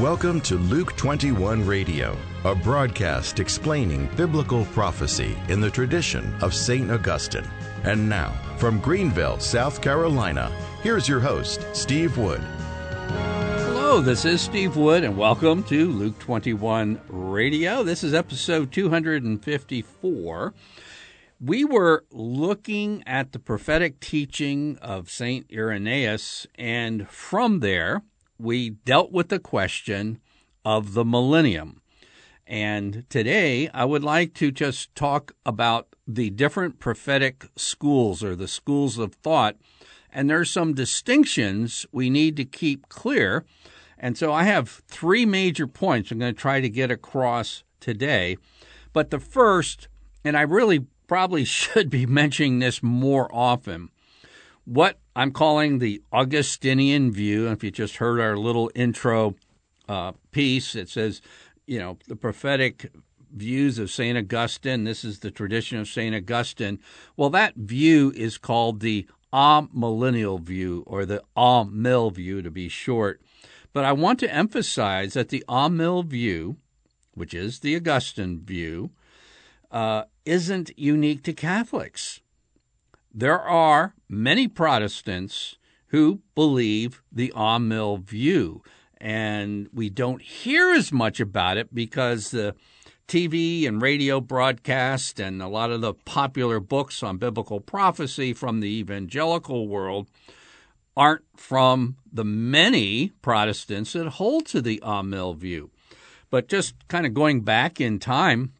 Welcome to Luke 21 Radio, a broadcast explaining biblical prophecy in the tradition of St. Augustine. And now, from Greenville, South Carolina, here's your host, Steve Wood. Hello, this is Steve Wood, and welcome to Luke 21 Radio. This is episode 254. We were looking at the prophetic teaching of St. Irenaeus, and from there, we dealt with the question of the millennium. And today I would like to just talk about the different prophetic schools or the schools of thought. And there's some distinctions we need to keep clear. And so I have three major points I'm going to try to get across today. But the first, and I really probably should be mentioning this more often, what I'm calling the Augustinian view. If you just heard our little intro uh, piece, it says, you know, the prophetic views of St. Augustine. This is the tradition of St. Augustine. Well, that view is called the amillennial view, or the amill view to be short. But I want to emphasize that the amill view, which is the Augustine view, uh, isn't unique to Catholics there are many Protestants who believe the Amill view, and we don't hear as much about it because the TV and radio broadcast and a lot of the popular books on biblical prophecy from the evangelical world aren't from the many Protestants that hold to the Amill view. But just kind of going back in time,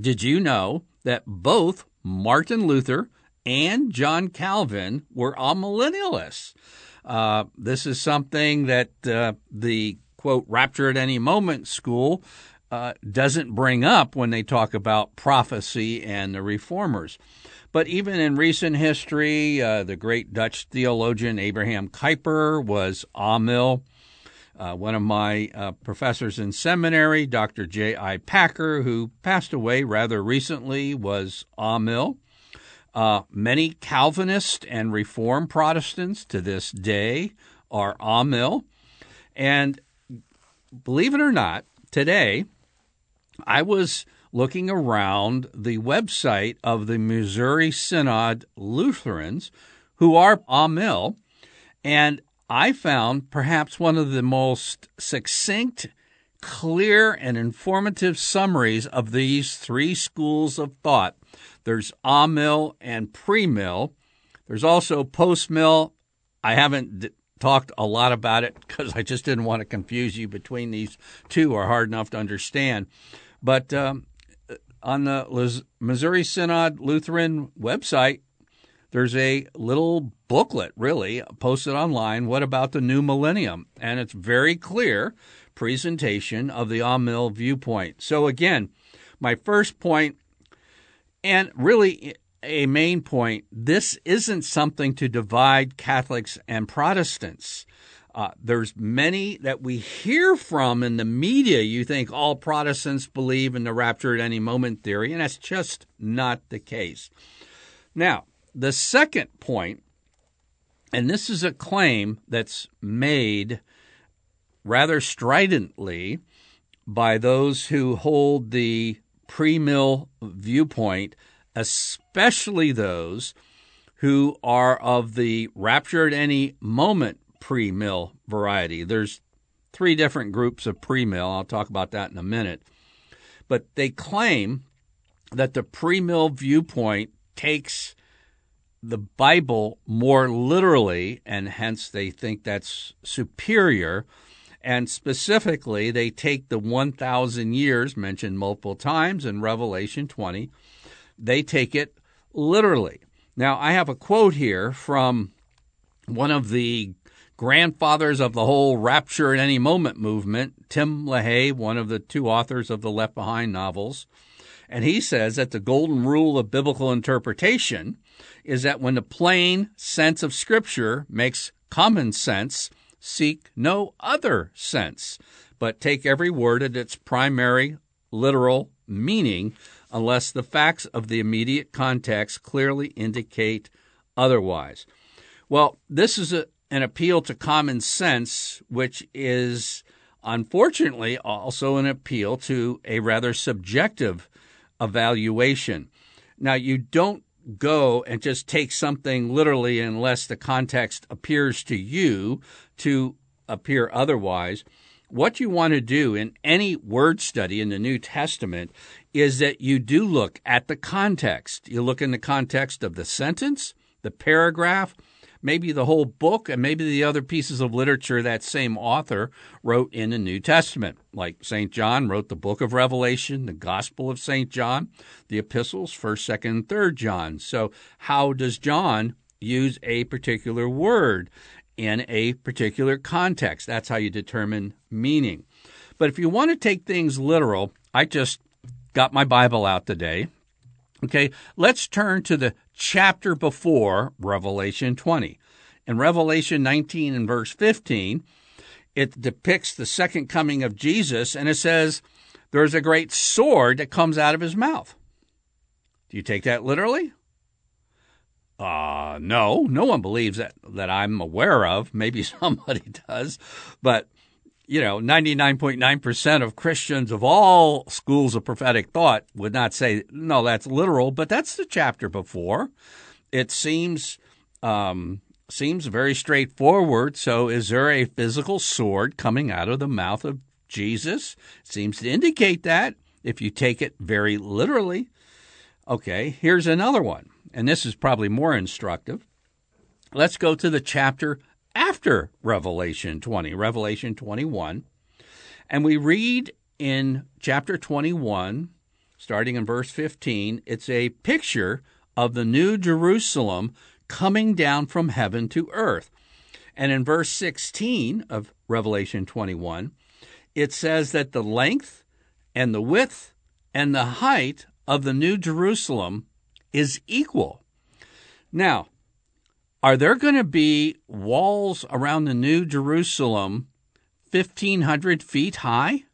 did you know that both Martin Luther and John Calvin were amillennialists. Uh, this is something that uh, the quote rapture at any moment school uh, doesn't bring up when they talk about prophecy and the reformers. But even in recent history, uh, the great Dutch theologian Abraham Kuyper was Amill. Uh, one of my uh, professors in seminary, Dr. J.I. Packer, who passed away rather recently, was Amill. Uh, many Calvinist and Reform Protestants to this day are Amill. And believe it or not, today I was looking around the website of the Missouri Synod Lutherans, who are Amill, and I found perhaps one of the most succinct, clear, and informative summaries of these three schools of thought there's amill and pre-mill. There's also post-mill. I haven't d- talked a lot about it because I just didn't want to confuse you between these two are hard enough to understand. But um, on the Missouri Synod Lutheran website, there's a little booklet, really, posted online. What about the new millennium? And it's very clear presentation of the Amill viewpoint. So again, my first point and really, a main point this isn't something to divide Catholics and Protestants. Uh, there's many that we hear from in the media. You think all Protestants believe in the rapture at any moment theory, and that's just not the case. Now, the second point, and this is a claim that's made rather stridently by those who hold the pre-mill viewpoint, especially those who are of the rapture at any moment pre-mill variety. There's three different groups of pre-mill. I'll talk about that in a minute. But they claim that the pre-mill viewpoint takes the Bible more literally, and hence they think that's superior and specifically, they take the 1,000 years mentioned multiple times in Revelation 20, they take it literally. Now, I have a quote here from one of the grandfathers of the whole rapture at any moment movement, Tim LaHaye, one of the two authors of the Left Behind novels. And he says that the golden rule of biblical interpretation is that when the plain sense of Scripture makes common sense, seek no other sense, but take every word at its primary literal meaning, unless the facts of the immediate context clearly indicate otherwise. Well, this is a, an appeal to common sense, which is unfortunately, also an appeal to a rather subjective evaluation. Now, you don't go and just take something literally unless the context appears to you to appear otherwise. What you want to do in any word study in the New Testament is that you do look at the context. You look in the context of the sentence, the paragraph, maybe the whole book, and maybe the other pieces of literature that same author wrote in the New Testament. Like St. John wrote the book of Revelation, the Gospel of St. John, the epistles, 1st, 2nd, and 3rd John. So, how does John use a particular word in a particular context? That's how you determine meaning. But if you want to take things literal, I just got my Bible out today. Okay, let's turn to the chapter before Revelation 20. In Revelation 19 and verse 15, it depicts the second coming of Jesus, and it says, There's a great sword that comes out of his mouth. Do you take that literally? Uh, no, no one believes that, that I'm aware of. Maybe somebody does, but you know, 99.9% of Christians of all schools of prophetic thought would not say, no, that's literal, but that's the chapter before. It seems, um, seems very straightforward. So is there a physical sword coming out of the mouth of Jesus? Seems to indicate that if you take it very literally. Okay, here's another one, and this is probably more instructive. Let's go to the chapter after Revelation 20, Revelation 21. And we read in chapter 21, starting in verse 15, it's a picture of the new Jerusalem coming down from heaven to earth. And in verse 16 of Revelation 21, it says that the length and the width and the height of the new Jerusalem is equal. Now, are there going to be walls around the New Jerusalem 1,500 feet high?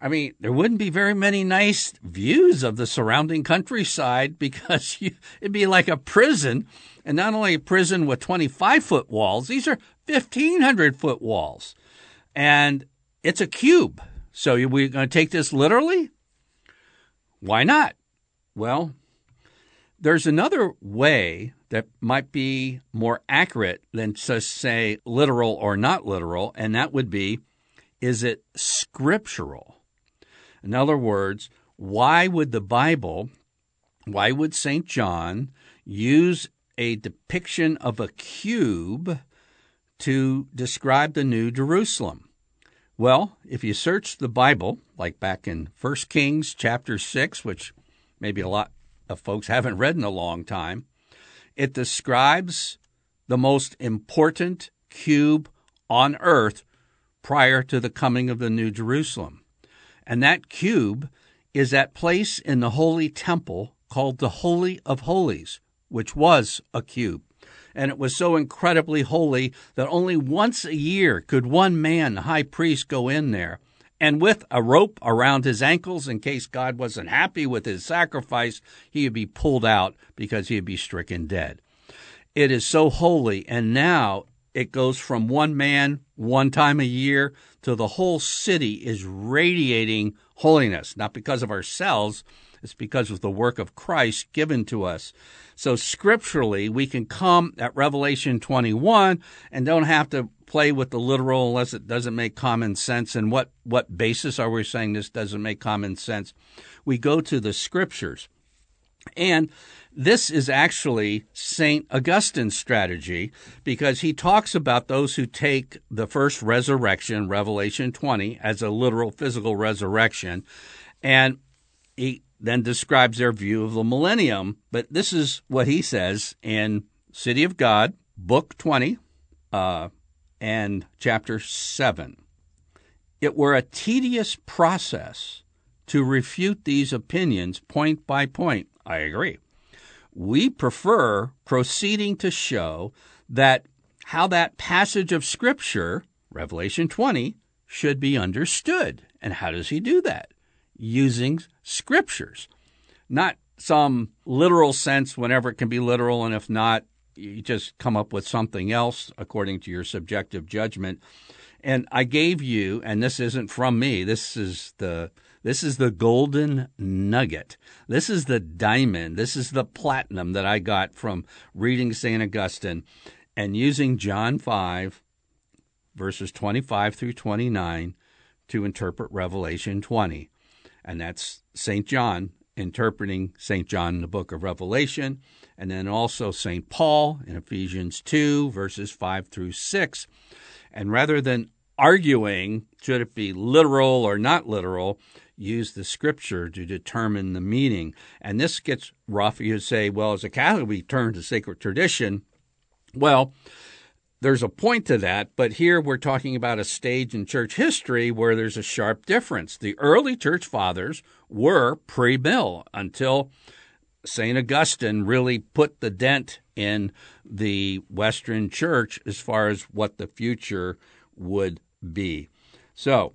I mean, there wouldn't be very many nice views of the surrounding countryside because you, it'd be like a prison. And not only a prison with 25 foot walls, these are 1,500 foot walls. And it's a cube. So are we going to take this literally? Why not? Well, there's another way that might be more accurate than to say literal or not literal, and that would be is it scriptural? In other words, why would the Bible, why would St. John use a depiction of a cube to describe the New Jerusalem? Well, if you search the Bible, like back in 1 Kings chapter 6, which maybe a lot of folks haven't read in a long time, it describes the most important cube on earth prior to the coming of the New Jerusalem. And that cube is that place in the holy temple called the Holy of Holies, which was a cube. And it was so incredibly holy that only once a year could one man, the high priest, go in there and with a rope around his ankles in case God wasn't happy with his sacrifice, he would be pulled out because he'd be stricken dead. It is so holy, and now it goes from one man one time a year to the whole city is radiating holiness, not because of ourselves, it's because of the work of Christ given to us. So scripturally, we can come at Revelation 21 and don't have to play with the literal unless it doesn't make common sense. And what, what basis are we saying this doesn't make common sense? We go to the scriptures. And this is actually St. Augustine's strategy because he talks about those who take the first resurrection, Revelation 20, as a literal physical resurrection. And he then describes their view of the millennium. But this is what he says in City of God, Book 20, uh, and chapter 7. It were a tedious process to refute these opinions point by point. I agree. We prefer proceeding to show that how that passage of Scripture, Revelation 20, should be understood. And how does he do that? Using Scriptures, not some literal sense whenever it can be literal, and if not, you just come up with something else according to your subjective judgment. And I gave you, and this isn't from me. This is the this is the golden nugget. This is the diamond. This is the platinum that I got from reading St. Augustine and using John 5, verses 25 through 29 to interpret Revelation 20. And that's St. John interpreting St. John in the book of Revelation, and then also St. Paul in Ephesians 2, verses 5 through 6. And rather than arguing, should it be literal or not literal, use the scripture to determine the meaning. And this gets rough. You say, well, as a Catholic, we turn to sacred tradition. Well, there's a point to that, but here we're talking about a stage in church history where there's a sharp difference. The early church fathers were pre mill until St. Augustine really put the dent in the Western church as far as what the future would be. So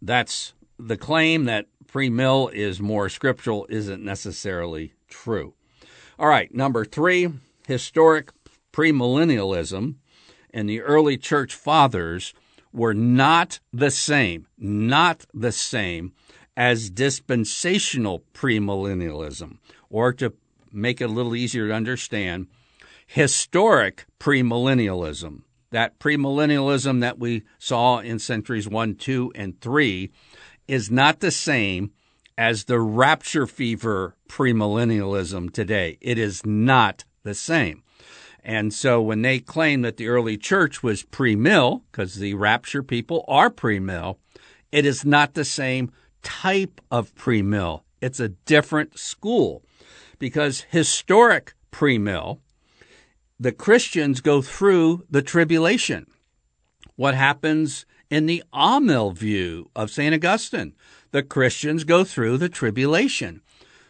that's the claim that pre mill is more scriptural isn't necessarily true. All right, number three, historic premillennialism and the early church fathers were not the same, not the same as dispensational premillennialism, or to make it a little easier to understand, historic premillennialism. That premillennialism that we saw in centuries 1, 2, and 3 is not the same as the rapture fever premillennialism today. It is not the same. And so when they claim that the early church was pre mill, because the rapture people are pre mill, it is not the same type of pre mill. It's a different school because historic pre mill, the Christians go through the tribulation. What happens in the Amill view of St. Augustine? The Christians go through the tribulation.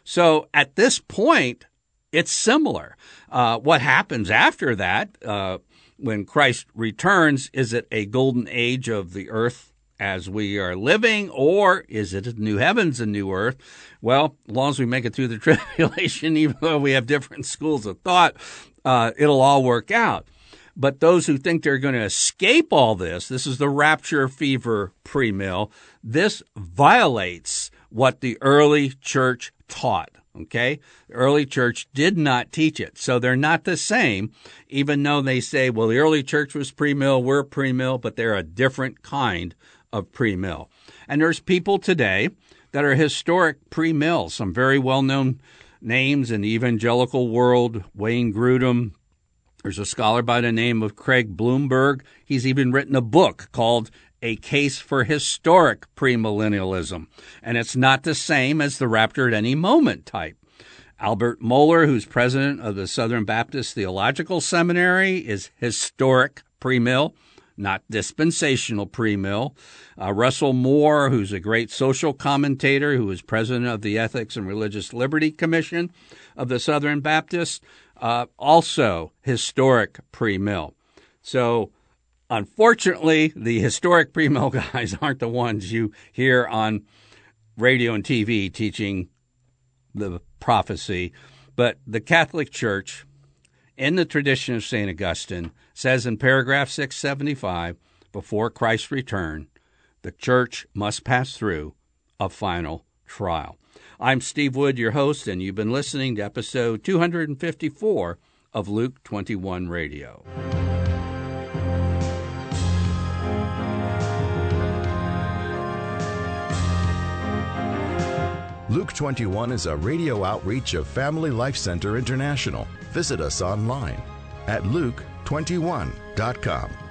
So at this point, it's similar. Uh, what happens after that, uh, when Christ returns, is it a golden age of the earth as we are living, or is it a new heavens and new earth? Well, as long as we make it through the tribulation, even though we have different schools of thought, uh, it'll all work out. But those who think they're going to escape all this, this is the rapture fever pre mill, this violates what the early church taught. Okay? Early church did not teach it. So they're not the same, even though they say, well, the early church was pre mill, we're pre mill, but they're a different kind of pre mill. And there's people today that are historic pre mill, some very well known names in the evangelical world Wayne Grudem. There's a scholar by the name of Craig Blomberg. He's even written a book called a case for historic premillennialism, and it's not the same as the rapture at any moment type. Albert Mohler, who's president of the Southern Baptist Theological Seminary, is historic premill, not dispensational premill. Uh, Russell Moore, who's a great social commentator, who is president of the Ethics and Religious Liberty Commission of the Southern Baptist, uh, also historic premill. So Unfortunately, the historic pre-mill guys aren't the ones you hear on radio and TV teaching the prophecy, but the Catholic Church, in the tradition of St. Augustine, says in paragraph 675 before Christ's return, the church must pass through a final trial. I'm Steve Wood, your host, and you've been listening to episode 254 of Luke 21 Radio. Luke 21 is a radio outreach of Family Life Center International. Visit us online at luke21.com.